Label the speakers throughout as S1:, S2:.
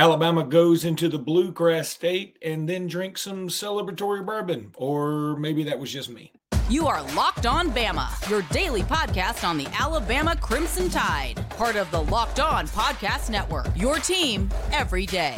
S1: Alabama goes into the bluegrass state and then drinks some celebratory bourbon. Or maybe that was just me.
S2: You are Locked On Bama, your daily podcast on the Alabama Crimson Tide, part of the Locked On Podcast Network. Your team every day.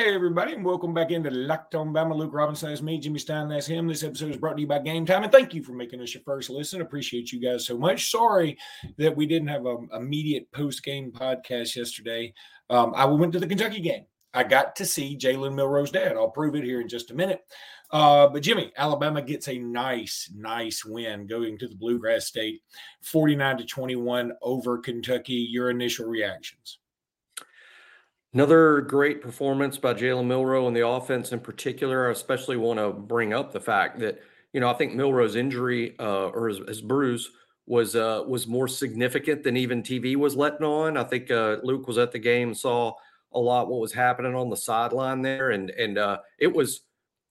S1: Hey, everybody, and welcome back into Locked On Bama. Luke Robinson, that's me. Jimmy Stein, that's him. This episode is brought to you by Game Time, and thank you for making us your first listen. Appreciate you guys so much. Sorry that we didn't have an immediate post game podcast yesterday. Um, I went to the Kentucky game. I got to see Jalen Milroe's dad. I'll prove it here in just a minute. Uh, but Jimmy, Alabama gets a nice, nice win going to the Bluegrass State, 49 to 21 over Kentucky. Your initial reactions?
S3: Another great performance by Jalen Milroe and the offense in particular. I especially want to bring up the fact that you know I think Milroe's injury uh, or his, his bruise was uh, was more significant than even TV was letting on. I think uh, Luke was at the game, saw a lot what was happening on the sideline there, and and uh, it was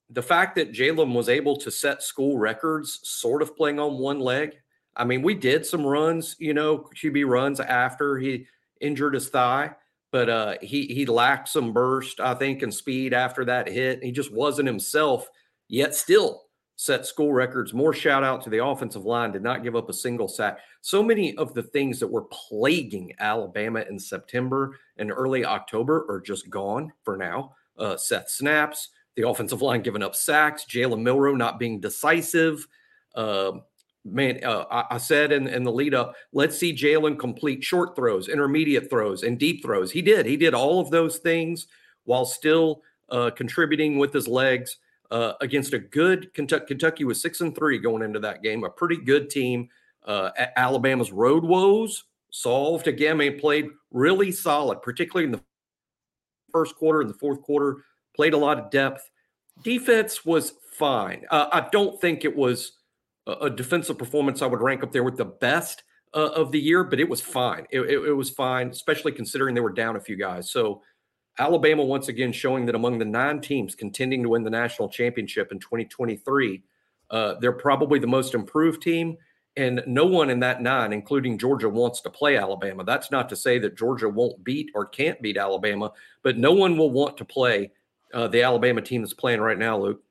S3: the fact that Jalen was able to set school records, sort of playing on one leg. I mean, we did some runs, you know, QB runs after he injured his thigh but uh, he he lacked some burst, I think, and speed after that hit. He just wasn't himself. Yet still set school records. More shout out to the offensive line. Did not give up a single sack. So many of the things that were plaguing Alabama in September and early October are just gone for now. Uh, Seth snaps, the offensive line giving up sacks, Jalen Milroe not being decisive. Uh, man, uh, I, I, said in, in the lead up, let's see Jalen complete short throws, intermediate throws, and deep throws. He did. He did all of those things while still uh, contributing with his legs uh, against a good Kentucky. Kentucky was six and three going into that game, a pretty good team. Uh, Alabama's road woes solved again. They played really solid, particularly in the first quarter and the fourth quarter. Played a lot of depth. Defense was fine. Uh, I don't think it was a defensive performance I would rank up there with the best uh, of the year, but it was fine. It, it, it, was fine, especially considering they were down a few guys. So Alabama once again showing that among the nine teams contending to win the national championship in 2023, uh, they're probably the most improved team. And no one in that nine, including Georgia, wants to play Alabama. That's not to say that Georgia won't beat or can't beat Alabama, but no one will want to play uh, the Alabama team that's playing right now, Luke.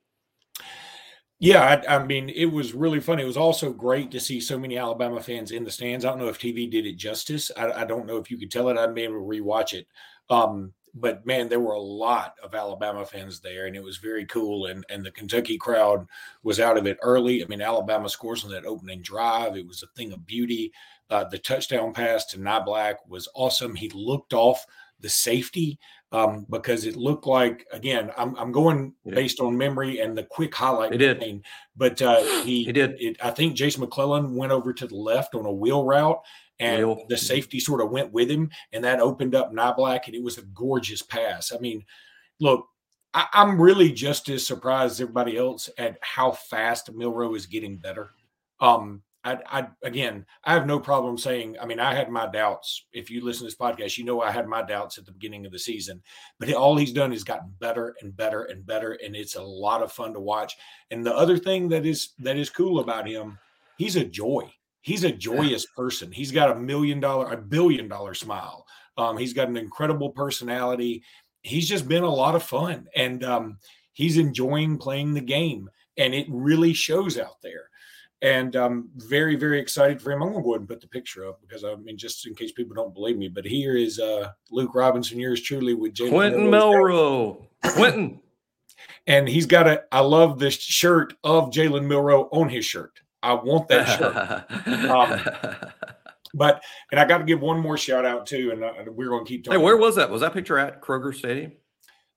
S1: Yeah, I, I, mean, it was really funny. It was also great to see so many Alabama fans in the stands. I don't know if TV did it justice. I, I don't know if you could tell it. I'd be able to rewatch it. Um, but man, there were a lot of Alabama fans there, and it was very cool. And and the Kentucky crowd was out of it early. I mean, Alabama scores on that opening drive. It was a thing of beauty. Uh, the touchdown pass to Niblack was awesome. He looked off the safety um, because it looked like again I'm, I'm going based on memory and the quick highlight.
S3: He did,
S1: but uh, he,
S3: he did.
S1: It, I think Jase McClellan went over to the left on a wheel route, and wheel. the safety sort of went with him, and that opened up Niblack, and it was a gorgeous pass. I mean, look. I, I'm really just as surprised as everybody else at how fast Milroe is getting better. Um, I, I, again, I have no problem saying. I mean, I had my doubts. If you listen to this podcast, you know I had my doubts at the beginning of the season. But all he's done is gotten better and better and better, and it's a lot of fun to watch. And the other thing that is that is cool about him, he's a joy. He's a joyous person. He's got a million dollar, a billion dollar smile. Um, he's got an incredible personality. He's just been a lot of fun, and um, he's enjoying playing the game, and it really shows out there and I'm very, very excited for him. I'm going to go ahead and put the picture up because I mean, just in case people don't believe me, but here is uh, Luke Robinson, yours truly with
S3: Jalen Quentin Milroe. Quentin.
S1: and he's got a, I love this shirt of Jalen Milroe on his shirt. I want that shirt. um, but, and I got to give one more shout out too, and uh, we're going to keep talking.
S3: Hey, where was that? Was that picture at Kroger Stadium?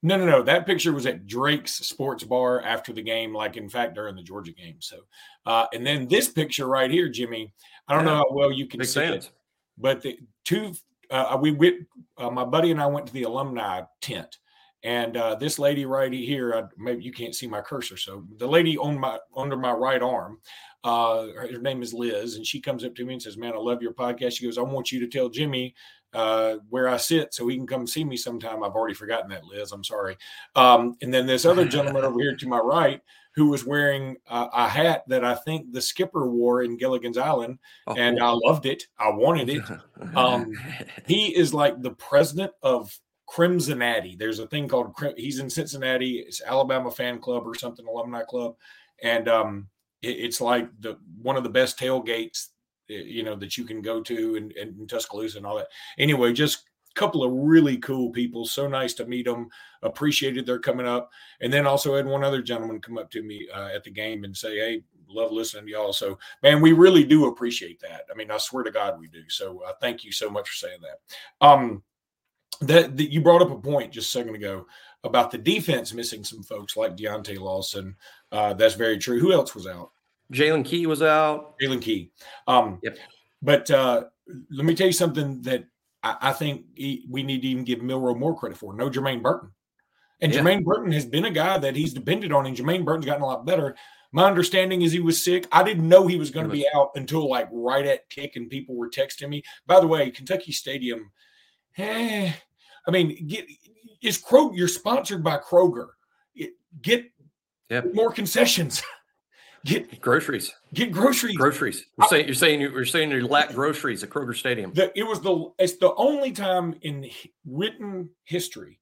S1: No, no, no. That picture was at Drake's Sports Bar after the game, like in fact during the Georgia game. So, uh, and then this picture right here, Jimmy. I don't yeah. know how well you can Big see fans. it, but the two uh, we went. Uh, my buddy and I went to the alumni tent, and uh, this lady right here, I, maybe you can't see my cursor. So the lady on my under my right arm, uh, her name is Liz, and she comes up to me and says, "Man, I love your podcast." She goes, "I want you to tell Jimmy uh, where I sit so he can come see me sometime. I've already forgotten that, Liz. I'm sorry. Um, and then this other gentleman over here to my right, who was wearing a, a hat that I think the skipper wore in Gilligan's Island, oh, and. I loved it. I wanted it. Um, he is like the president of Crimsonati. There's a thing called he's in Cincinnati. It's Alabama fan club or something, alumni club, and um, it, it's like the one of the best tailgates you know that you can go to in, in Tuscaloosa and all that. Anyway, just a couple of really cool people. So nice to meet them. Appreciated their coming up, and then also had one other gentleman come up to me uh, at the game and say, "Hey, love listening to y'all." So, man, we really do appreciate that. I mean, I swear to God, we do. So, uh, thank you so much for saying that. Um, that, that you brought up a point just a second ago about the defense missing some folks like Deontae Lawson. Uh, that's very true. Who else was out?
S3: Jaylen Key was out.
S1: Jaylen Key. Um, yep. But uh, let me tell you something that I, I think he, we need to even give Milroe more credit for. No Jermaine Burton. And yeah. Jermaine Burton has been a guy that he's depended on, and Jermaine Burton's gotten a lot better. My understanding is he was sick. I didn't know he was going to be out until like right at kick, and people were texting me. By the way, Kentucky Stadium, eh, I mean, get is Kroger. You're sponsored by Kroger. Get yep. more concessions.
S3: get
S1: groceries. Get groceries.
S3: Groceries. You're saying you're saying you're saying you lack groceries at Kroger Stadium.
S1: The, it was the it's the only time in written history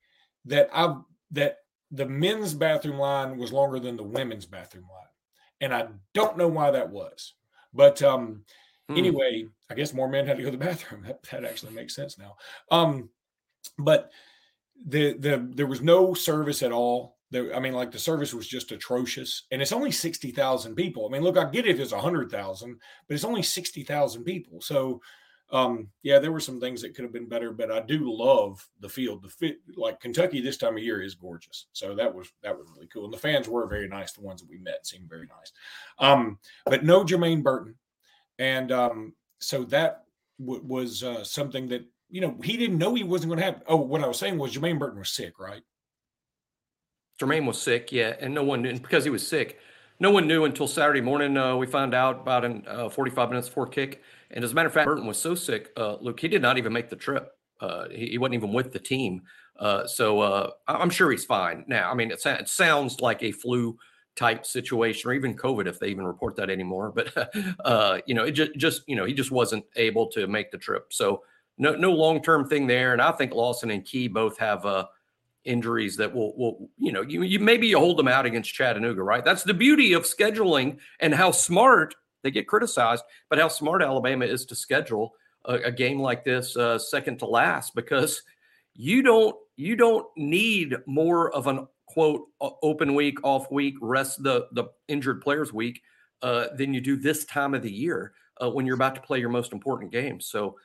S1: that I've that the men's bathroom line was longer than the women's bathroom line, and I don't know why that was. But um, hmm. anyway, I guess more men had to go to the bathroom. That, that actually makes sense now. Um, but the the there was no service at all. I mean, like the service was just atrocious, and it's only sixty thousand people. I mean, look, I get it; it's a hundred thousand, but it's only sixty thousand people. So, um, yeah, there were some things that could have been better, but I do love the field. The fit, like Kentucky, this time of year is gorgeous. So that was that was really cool, and the fans were very nice. The ones that we met seemed very nice. Um, but no Jermaine Burton, and um, so that w- was uh, something that you know, he didn't know he wasn't going to have. Oh, what I was saying was Jermaine Burton was sick, right?
S3: Jermaine was sick, yeah, and no one knew because he was sick. No one knew until Saturday morning. Uh, we found out about in uh, 45 minutes before kick. And as a matter of fact, Burton was so sick, uh, Luke, he did not even make the trip. Uh, he, he, wasn't even with the team. Uh, so uh, I'm sure he's fine now. I mean, it, it, sounds like a flu type situation, or even COVID, if they even report that anymore. But you know, it just, just you know, he just wasn't able to make the trip. So no no long term thing there. And I think Lawson and Key both have injuries that will will you know you you maybe you hold them out against Chattanooga, right? That's the beauty of scheduling and how smart they get criticized, but how smart Alabama is to schedule a, a game like this uh, second to last because you don't you don't need more of an quote open week off week rest the the injured players week uh, than you do this time of the year uh, when you're about to play your most important game so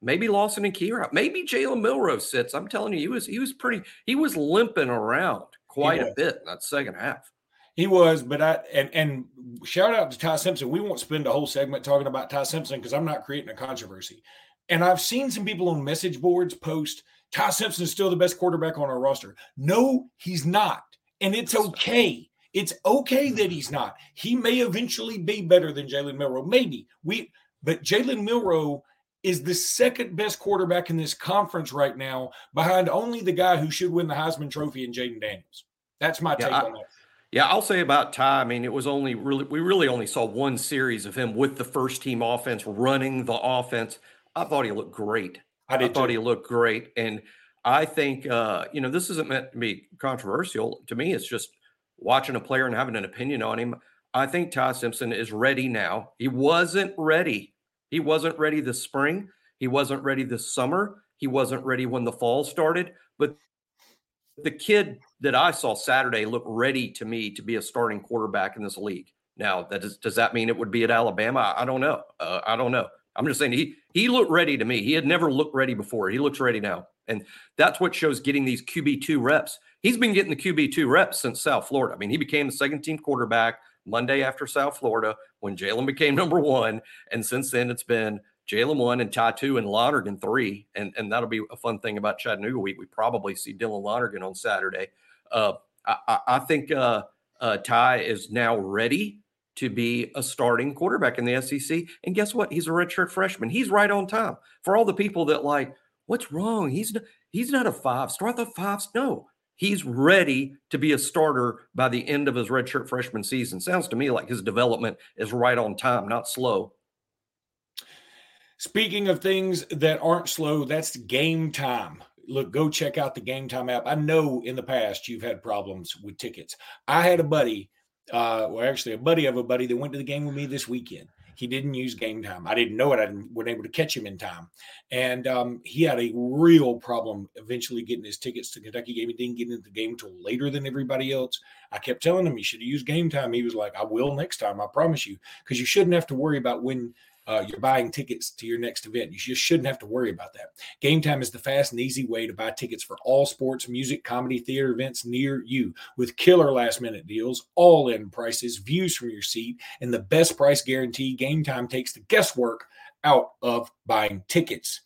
S3: Maybe Lawson and Kira. Maybe Jalen Milroe sits. I'm telling you, he was he was pretty. He was limping around quite a bit in that second half.
S1: He was, but I and and shout out to Ty Simpson. We won't spend a whole segment talking about Ty Simpson because I'm not creating a controversy. And I've seen some people on message boards post Ty Simpson is still the best quarterback on our roster. No, he's not, and it's okay. It's okay mm-hmm. that he's not. He may eventually be better than Jalen Milroe, maybe we, but Jalen Milroe is the second best quarterback in this conference right now, behind only the guy who should win the Heisman Trophy in Jayden Daniels. That's my take
S3: yeah,
S1: I, on that.
S3: Yeah, I'll say about Ty. I mean, it was only really we really only saw one series of him with the first team offense running the offense. I thought he looked great. I, I thought too. he looked great, and I think uh, you know this isn't meant to be controversial. To me, it's just watching a player and having an opinion on him. I think Ty Simpson is ready now. He wasn't ready he wasn't ready this spring. He wasn't ready this summer. He wasn't ready when the fall started. But the kid that I saw Saturday looked ready to me to be a starting quarterback in this league. Now, that is, does that mean it would be at Alabama? I don't know. Uh, I don't know. I'm just saying he he looked ready to me. He had never looked ready before. He looks ready now, and that's what shows getting these QB two reps. He's been getting the QB two reps since South Florida. I mean, he became the second team quarterback Monday after South Florida when Jalen became number one. And since then, it's been Jalen one and Ty two and Lonergan three. And, and that'll be a fun thing about Chattanooga week. We probably see Dylan Lonergan on Saturday. Uh, I, I, think uh, uh, Ty is now ready to be a starting quarterback in the SEC. And guess what? He's a redshirt freshman. He's right on time. For all the people that like, what's wrong? He's he's not a five star. The fives, no, He's ready to be a starter by the end of his redshirt freshman season. Sounds to me like his development is right on time, not slow.
S1: Speaking of things that aren't slow, that's game time. Look, go check out the game time app. I know in the past you've had problems with tickets. I had a buddy, uh, well, actually, a buddy of a buddy that went to the game with me this weekend he didn't use game time. I didn't know it. I wasn't able to catch him in time. And um, he had a real problem eventually getting his tickets to Kentucky game. He didn't get into the game until later than everybody else. I kept telling him he should have used game time. He was like, I will next time. I promise you. Because you shouldn't have to worry about when uh, you're buying tickets to your next event. You just shouldn't have to worry about that. Game Time is the fast and easy way to buy tickets for all sports, music, comedy, theater events near you with killer last minute deals, all in prices, views from your seat, and the best price guarantee. Game Time takes the guesswork out of buying tickets.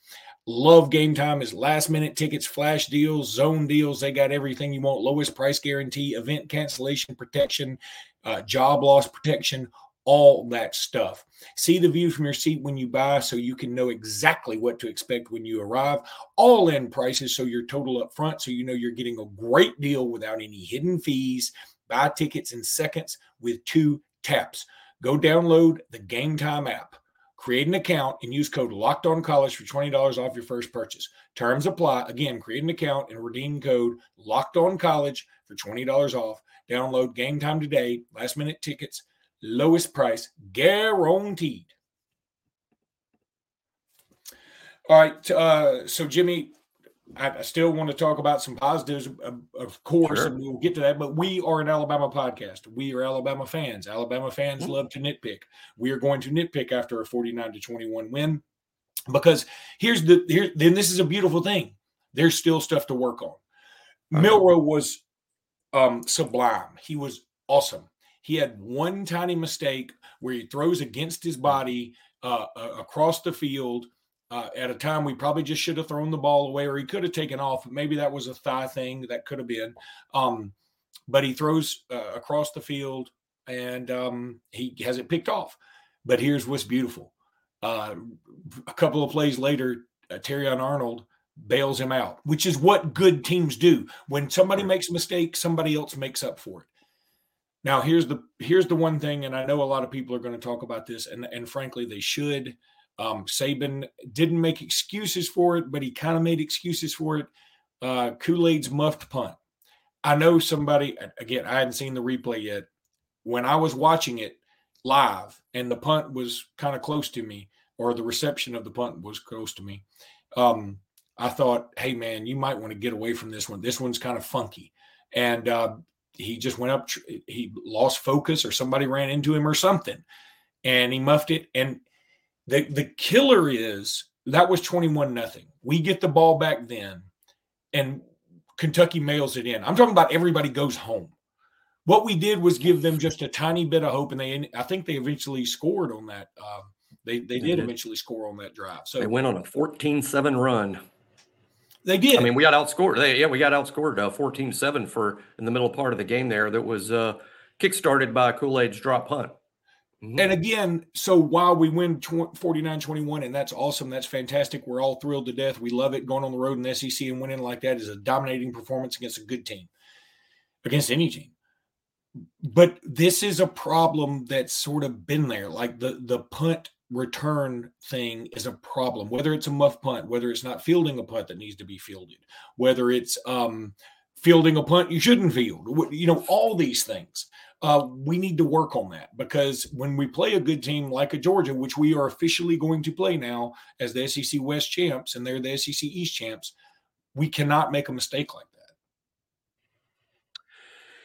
S1: Love game time is last minute tickets, flash deals, zone deals. They got everything you want. Lowest price guarantee, event cancellation protection, uh, job loss protection, all that stuff. See the view from your seat when you buy so you can know exactly what to expect when you arrive. All in prices so you're total up front so you know you're getting a great deal without any hidden fees. Buy tickets in seconds with two taps. Go download the Game Time app. Create an account and use code Locked On College for $20 off your first purchase. Terms apply. Again, create an account and redeem code Locked On College for $20 off. Download Game Time today. Last minute tickets lowest price guaranteed. All right. Uh, so, Jimmy, I, I, still want to talk about some positives, of, of course, sure. and we'll get to that. But we are an Alabama podcast. We are Alabama fans. Alabama fans mm-hmm. love to nitpick. We are going to nitpick after a 49 to 21 win because here's the here. Then this is a beautiful thing. There's still stuff to work on. Uh-huh. Was um, sublime. He was awesome. He had one tiny mistake where he throws against his body uh, uh, across the field uh, at a time we probably just should have thrown the ball away or he could have taken off. Maybe that was a thigh thing that could have been. Um, but he throws uh, across the field and um, he has it picked off. But here's what's beautiful. Uh, a couple of plays later, uh, Terrion Arnold bails him out, which is what good teams do. When somebody makes a mistake, somebody else makes up for it. Now here's the here's the one thing, and I know a lot of people are going to talk about this, and and frankly they should. Um, Saban didn't make excuses for it, but he kind of made excuses for it. Uh, Kool Aid's muffed punt. I know somebody again. I hadn't seen the replay yet. When I was watching it live, and the punt was kind of close to me, or the reception of the punt was close to me. Um, I thought, hey man, you might want to get away from this one. This one's kind of funky. And uh, he just went up, he lost focus, or somebody ran into him, or something, and he muffed it. And the the killer is that was 21 nothing. We get the ball back then, and Kentucky mails it in. I'm talking about everybody goes home. What we did was give them just a tiny bit of hope, and they I think they eventually scored on that. Uh, they they did eventually score on that drive. So
S3: they went on a 14-7 run.
S1: They did.
S3: I mean, we got outscored. They, yeah, we got outscored uh, 14 7 for in the middle part of the game there. That was uh, kickstarted by a Kool Aid's drop punt.
S1: Mm-hmm. And again, so while we win 49 21, and that's awesome, that's fantastic. We're all thrilled to death. We love it. Going on the road in the SEC and winning like that is a dominating performance against a good team, against any team. But this is a problem that's sort of been there. Like the, the punt return thing is a problem, whether it's a muff punt, whether it's not fielding a punt that needs to be fielded, whether it's um, fielding a punt you shouldn't field, you know, all these things. Uh, we need to work on that because when we play a good team like a Georgia, which we are officially going to play now as the SEC West champs and they're the SEC East champs, we cannot make a mistake like.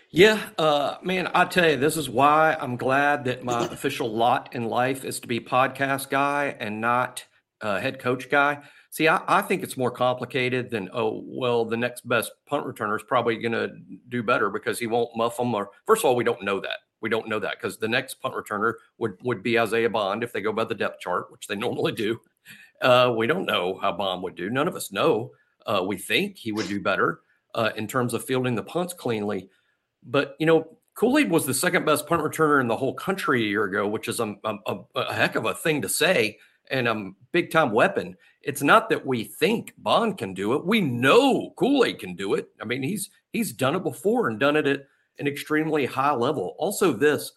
S3: Yeah, uh, man, I tell you, this is why I'm glad that my official lot in life is to be podcast guy and not uh, head coach guy. See, I, I, think it's more complicated than oh, well, the next best punt returner is probably going to do better because he won't muff them. Or first of all, we don't know that. We don't know that because the next punt returner would would be Isaiah Bond if they go by the depth chart, which they normally do. Uh, we don't know how Bond would do. None of us know. Uh, we think he would do better uh, in terms of fielding the punts cleanly. But you know, Kool Aid was the second best punt returner in the whole country a year ago, which is a, a, a, heck of a thing to say. and a big time weapon. It's not that we think Bond can do it. We know Kool Aid can do it. I mean, he's he's done it before and done it at an extremely high level. Also, this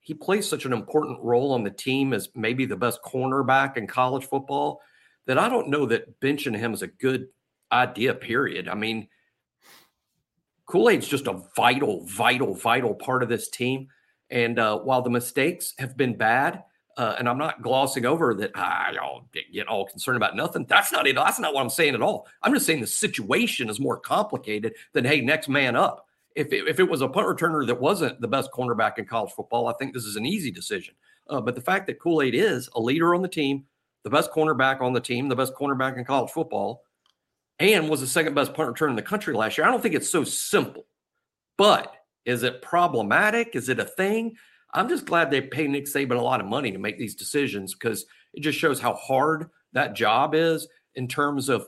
S3: he plays such an important role on the team as maybe the best cornerback in college football that I don't know that benching him is a good idea. Period. I mean, Kool Aid's just a vital, vital, vital part of this team. And uh, while the mistakes have been bad, uh, and I'm not glossing over that I y'all get all concerned about nothing. That's not it. That's not what I'm saying at all. I'm just saying the situation is more complicated than hey, next man up. If it, if it was a punt returner that wasn't the best cornerback in college football, I think this is an easy decision. Uh, but the fact that Kool Aid is a leader on the team, the best cornerback on the team, the best cornerback in college football, and was the second best punt returner in the country last year, I don't think it's so simple. But is it problematic? Is it a thing? I'm just glad they pay Nick Saban a lot of money to make these decisions because it just shows how hard that job is in terms of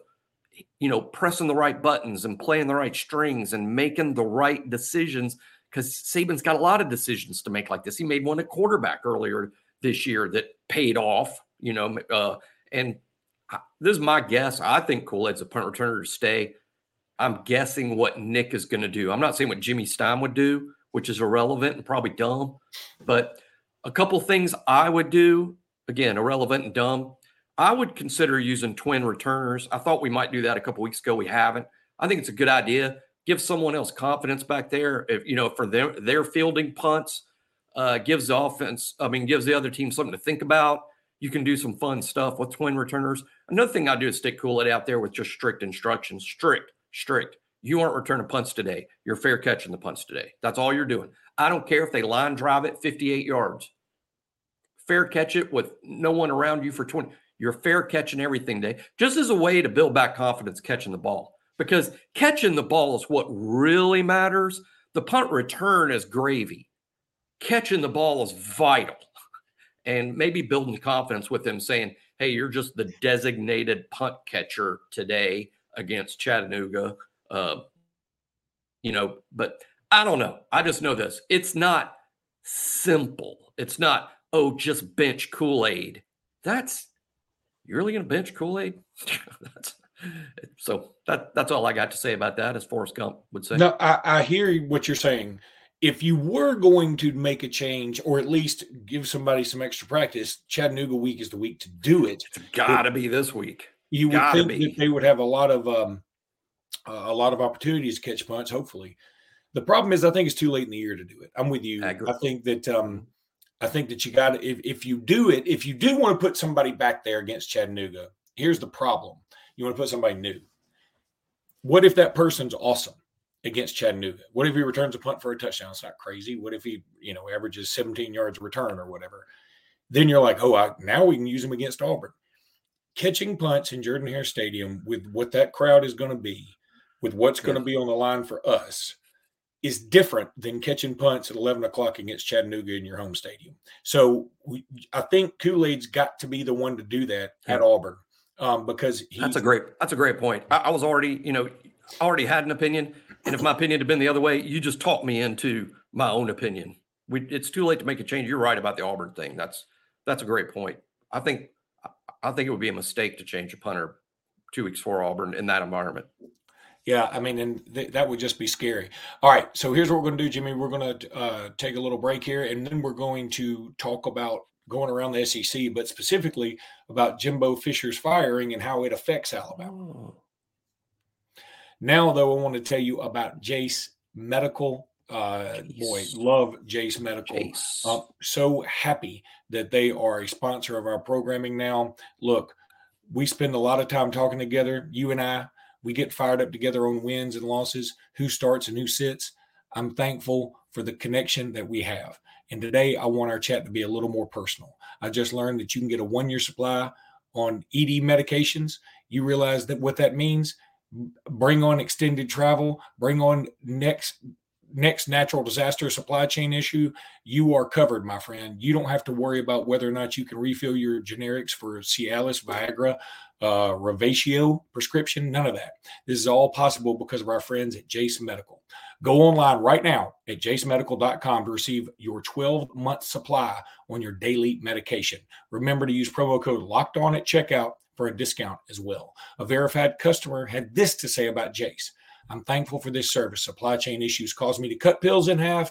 S3: you know pressing the right buttons and playing the right strings and making the right decisions because Saban's got a lot of decisions to make like this. He made one at quarterback earlier this year that paid off, you know, uh, and this is my guess. I think Kool-Aid's a punt returner to stay. I'm guessing what Nick is going to do. I'm not saying what Jimmy Stein would do, which is irrelevant and probably dumb. But a couple things I would do, again, irrelevant and dumb. I would consider using twin returners. I thought we might do that a couple weeks ago. We haven't. I think it's a good idea. Give someone else confidence back there. If you know, for their their fielding punts, uh, gives the offense. I mean, gives the other team something to think about. You can do some fun stuff with twin returners. Another thing I do is stick Kool Aid out there with just strict instructions. Strict, strict. You aren't returning punts today. You're fair catching the punts today. That's all you're doing. I don't care if they line drive it 58 yards. Fair catch it with no one around you for 20. You're fair catching everything day, just as a way to build back confidence catching the ball. Because catching the ball is what really matters. The punt return is gravy. Catching the ball is vital. And maybe building confidence with them saying, hey, you're just the designated punt catcher today against Chattanooga uh, you know, but I don't know. I just know this. It's not simple. It's not, oh, just bench Kool Aid. That's, you're really going to bench Kool Aid? that's, so that that's all I got to say about that, as Forrest Gump would say.
S1: No, I, I hear what you're saying. If you were going to make a change, or at least give somebody some extra practice, Chattanooga week is the week to do it.
S3: It's got to be this week.
S1: You would gotta think be. that they would have a lot of um, a lot of opportunities to catch punts. Hopefully, the problem is I think it's too late in the year to do it. I'm with you. I, I think that um, I think that you got to if if you do it, if you do want to put somebody back there against Chattanooga, here's the problem: you want to put somebody new. What if that person's awesome against Chattanooga? What if he returns a punt for a touchdown? It's not crazy. What if he you know averages 17 yards return or whatever? Then you're like, oh, I, now we can use him against Auburn. Catching punts in Jordan Hare Stadium with what that crowd is going to be with what's going to be on the line for us is different than catching punts at 11 o'clock against Chattanooga in your home stadium. So we, I think Kool Aid's got to be the one to do that yeah. at Auburn um, because
S3: that's a great that's a great point. I, I was already you know already had an opinion, and if my opinion had been the other way, you just talked me into my own opinion. We, it's too late to make a change. You're right about the Auburn thing. That's that's a great point. I think I think it would be a mistake to change a punter two weeks for Auburn in that environment.
S1: Yeah, I mean, and th- that would just be scary. All right, so here's what we're going to do, Jimmy. We're going to uh, take a little break here, and then we're going to talk about going around the SEC, but specifically about Jimbo Fisher's firing and how it affects Alabama. Oh. Now, though, I want to tell you about Jase Medical. Uh, boy, love Jase Medical. Jase. Uh, so happy that they are a sponsor of our programming now. Look, we spend a lot of time talking together, you and I we get fired up together on wins and losses, who starts and who sits. I'm thankful for the connection that we have. And today I want our chat to be a little more personal. I just learned that you can get a one year supply on ED medications. You realize that what that means? Bring on extended travel, bring on next next natural disaster supply chain issue, you are covered, my friend. You don't have to worry about whether or not you can refill your generics for Cialis, Viagra, uh, Revatio prescription, none of that. This is all possible because of our friends at Jase Medical. Go online right now at jasemedical.com to receive your 12 month supply on your daily medication. Remember to use promo code locked on at checkout for a discount as well. A verified customer had this to say about Jase I'm thankful for this service. Supply chain issues caused me to cut pills in half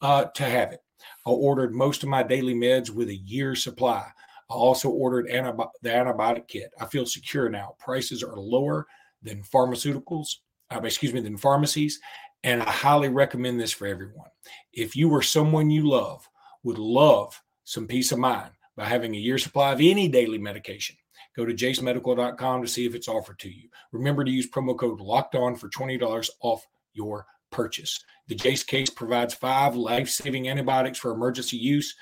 S1: uh, to have it. I ordered most of my daily meds with a year's supply. I also ordered antibi- the antibiotic kit. I feel secure now. Prices are lower than pharmaceuticals, uh, excuse me, than pharmacies, and I highly recommend this for everyone. If you or someone you love would love some peace of mind by having a year supply of any daily medication, go to jasemedical.com to see if it's offered to you. Remember to use promo code locked on for $20 off your purchase. The Jase case provides five life saving antibiotics for emergency use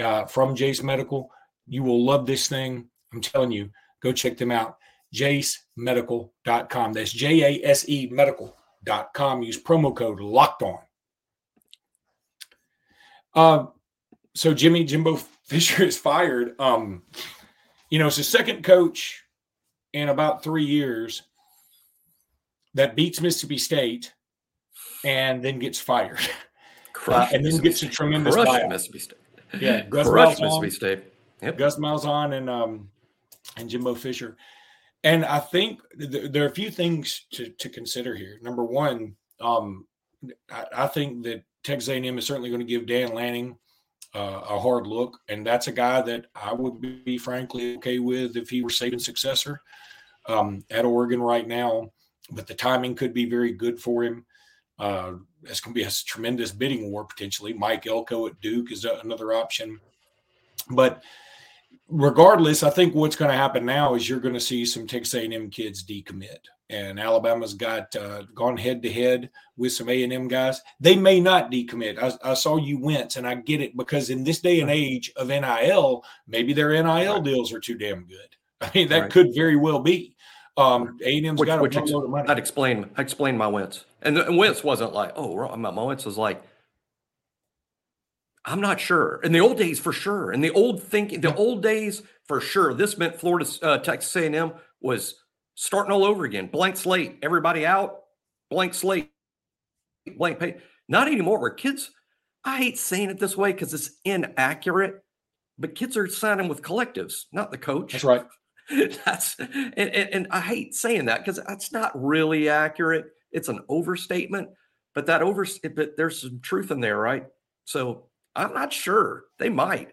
S1: uh, from Jase Medical. You will love this thing. I'm telling you, go check them out. JaseMedical.com. That's J A S E medical.com. Use promo code locked on. Uh, so Jimmy Jimbo Fisher is fired. Um, you know, it's the second coach in about three years that beats Mississippi State and then gets fired. Uh, and then gets a tremendous buyout.
S3: Mississippi State.
S1: Yeah,
S3: Gus Crushed Mississippi State.
S1: Yep. Gus Malzahn and um, and Jimbo Fisher. And I think th- there are a few things to, to consider here. Number one, um, I, I think that Texas A&M is certainly going to give Dan Lanning uh, a hard look, and that's a guy that I would be frankly okay with if he were Saban's successor um, at Oregon right now. But the timing could be very good for him. Uh, it's going to be a tremendous bidding war potentially. Mike Elko at Duke is another option, but regardless, I think what's going to happen now is you're going to see some Texas A&M kids decommit, and Alabama's got uh, gone head to head with some A&M guys. They may not decommit. I, I, saw you wince, and I get it because in this day and age of NIL, maybe their NIL right. deals are too damn good. I mean, that right. could very well be. Um, A&M's which, got a which ex- of money.
S3: I'd explain. I explain my wince, and, the, and wince wasn't like, oh, my, my wince was like I'm not sure. In the old days, for sure. In the old thinking, the old days, for sure. This meant Florida, uh, Texas A&M was starting all over again. Blank slate. Everybody out. Blank slate. Blank page. Not anymore. Where kids, I hate saying it this way because it's inaccurate, but kids are signing with collectives, not the coach.
S1: That's right.
S3: that's and, and, and I hate saying that because that's not really accurate. It's an overstatement, but that over but there's some truth in there, right? So I'm not sure. They might.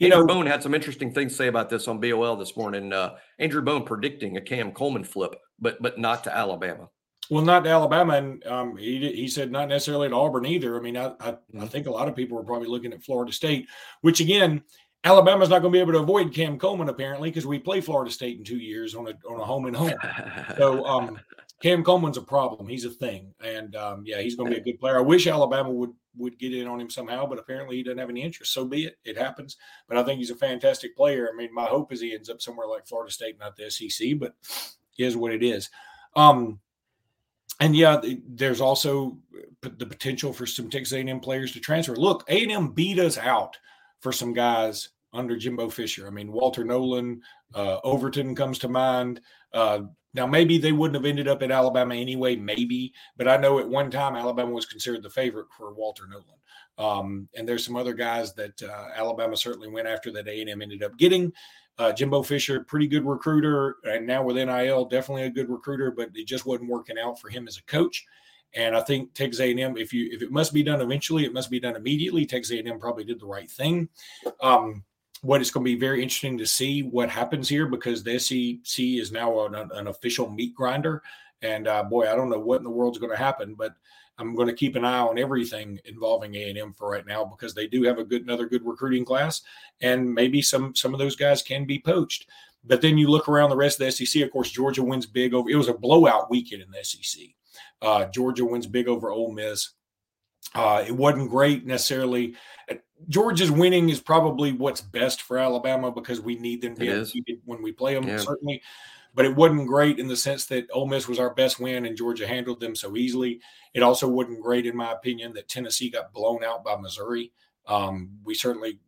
S3: You Andrew know, Bone had some interesting things to say about this on BOL this morning. Uh, Andrew Bone predicting a Cam Coleman flip, but but not to Alabama.
S1: Well, not to Alabama, and um, he he said not necessarily to Auburn either. I mean, I, I, I think a lot of people were probably looking at Florida State, which again, Alabama's not going to be able to avoid Cam Coleman apparently because we play Florida State in two years on a on a home and home. so um, Cam Coleman's a problem. He's a thing, and um, yeah, he's going to be a good player. I wish Alabama would would get in on him somehow, but apparently he doesn't have any interest. So be it. It happens. But I think he's a fantastic player. I mean, my hope is he ends up somewhere like Florida State, not the SEC, but is what it is. Um, and yeah, there's also the potential for some Texas A&M players to transfer. Look, A&M beat us out for some guys under Jimbo Fisher. I mean, Walter Nolen, uh, Overton comes to mind. Uh, now, maybe they wouldn't have ended up at Alabama anyway, maybe, but I know at one time Alabama was considered the favorite for Walter Nolen. Um, and there's some other guys that uh, Alabama certainly went after that A&M ended up getting. Uh, Jimbo Fisher, pretty good recruiter, and now with NIL, definitely a good recruiter, but it just wasn't working out for him as a coach. And I think Texas A&M, if you if it must be done eventually, it must be done immediately. Texas A&M probably did the right thing. Um, what it's going to be very interesting to see what happens here because the SEC is now an, an official meat grinder. And uh, boy, I don't know what in the world's going to happen, but I'm going to keep an eye on everything involving A&M for right now because they do have a good another good recruiting class, and maybe some some of those guys can be poached. But then you look around the rest of the SEC. Of course, Georgia wins big over. It was a blowout weekend in the SEC. Uh, Georgia wins big over Ole Miss. Uh, it wasn't great necessarily. Georgia's winning is probably what's best for Alabama because we need them to be when we play them, yeah. certainly. but it wasn't great in the sense that Ole Miss was our best win and Georgia handled them so easily. It also wasn't great, in my opinion, that Tennessee got blown out by Missouri. Um, we certainly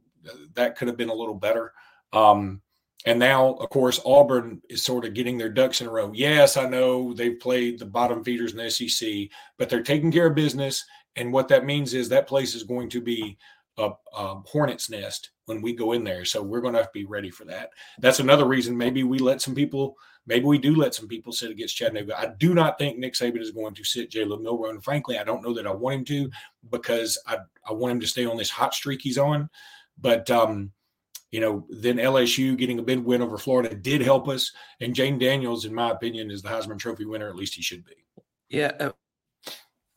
S1: that could have been a little better. Um, and now, of course, Auburn is sort of getting their ducks in a row. Yes, I know they've played the bottom feeders in the SEC, but they're taking care of business. And what that means is that place is going to be a, a, hornet's nest when we go in there. So we're going to have to be ready for that. That's another reason maybe we let some people, maybe we do let some people sit against Chattanooga. I do not think Nick Saban is going to sit Jalen Milroe. And frankly, I don't know that I want him to because I, I want him to stay on this hot streak he's on. But, um, you know, then LSU getting a big win over Florida did help us. And Jayden Daniels, in my opinion, is the Heisman Trophy winner. At least he should be.
S3: Yeah,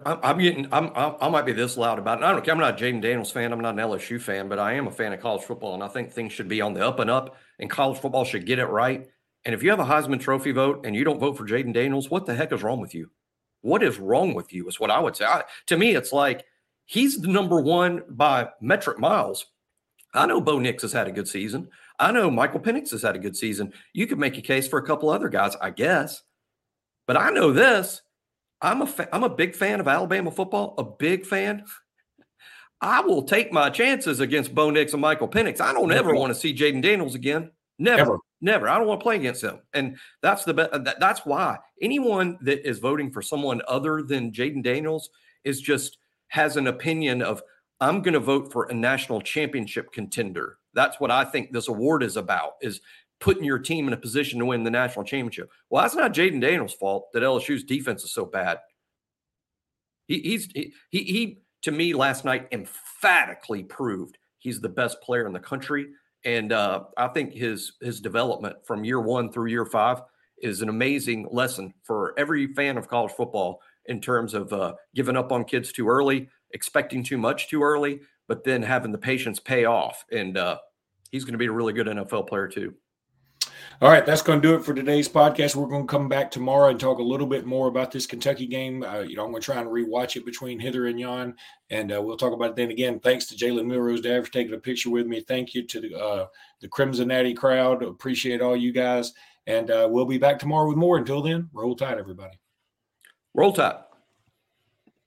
S3: I'm getting. I'm. I might be this loud about it. I don't. I'm not a Jayden Daniels fan. I'm not an LSU fan, but I am a fan of college football, and I think things should be on the up and up. And college football should get it right. And if you have a Heisman Trophy vote and you don't vote for Jayden Daniels, what the heck is wrong with you? What is wrong with you? Is what I would say. I, to me, it's like he's the number one by metric miles. I know Bo Nix has had a good season. I know Michael Penix has had a good season. You could make a case for a couple other guys, I guess. But I know this I'm a fa- I'm a big fan of Alabama football, a big fan. I will take my chances against Bo Nix and Michael Penix. I don't ever want to see Jayden Daniels again. Never, Ever. never. I don't want to play against him, and that's the be- uh, that, that's why anyone that is voting for someone other than Jayden Daniels is just has an opinion of I'm going to vote for a national championship contender. That's what I think this award is about. Is putting your team in a position to win the national championship. Well, that's not Jayden Daniels' fault that LSU's defense is so bad. He, he's he, he he to me last night emphatically proved he's the best player in the country, and uh, I think his his development from year one through year five is an amazing lesson for every fan of college football in terms of uh, giving up on kids too early, expecting too much too early, but then having the patience pay off. And uh, he's going to be a really good NFL player too.
S1: All right, that's going to do it for today's podcast. We're going to come back tomorrow and talk a little bit more about this Kentucky game. Uh, you know, I'm going to try and rewatch it between hither and yon, and uh, we'll talk about it then again. Thanks to Jalen Milroe's dad for taking a picture with me. Thank you to the uh, the Crimson Natty crowd. Appreciate all you guys, and uh, we'll be back tomorrow with more. Until then, roll tide, everybody.
S3: Roll tide.